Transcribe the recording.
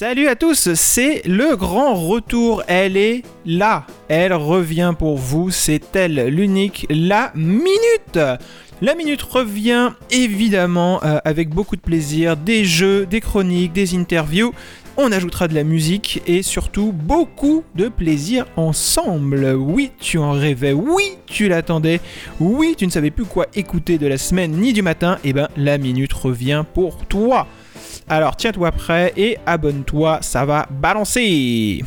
Salut à tous, c'est le grand retour. Elle est là. Elle revient pour vous. C'est elle, l'unique, la minute. La minute revient évidemment euh, avec beaucoup de plaisir. Des jeux, des chroniques, des interviews. On ajoutera de la musique et surtout beaucoup de plaisir ensemble. Oui, tu en rêvais. Oui, tu l'attendais. Oui, tu ne savais plus quoi écouter de la semaine ni du matin. Eh ben, la minute revient pour toi. Alors tiens-toi prêt et abonne-toi, ça va balancer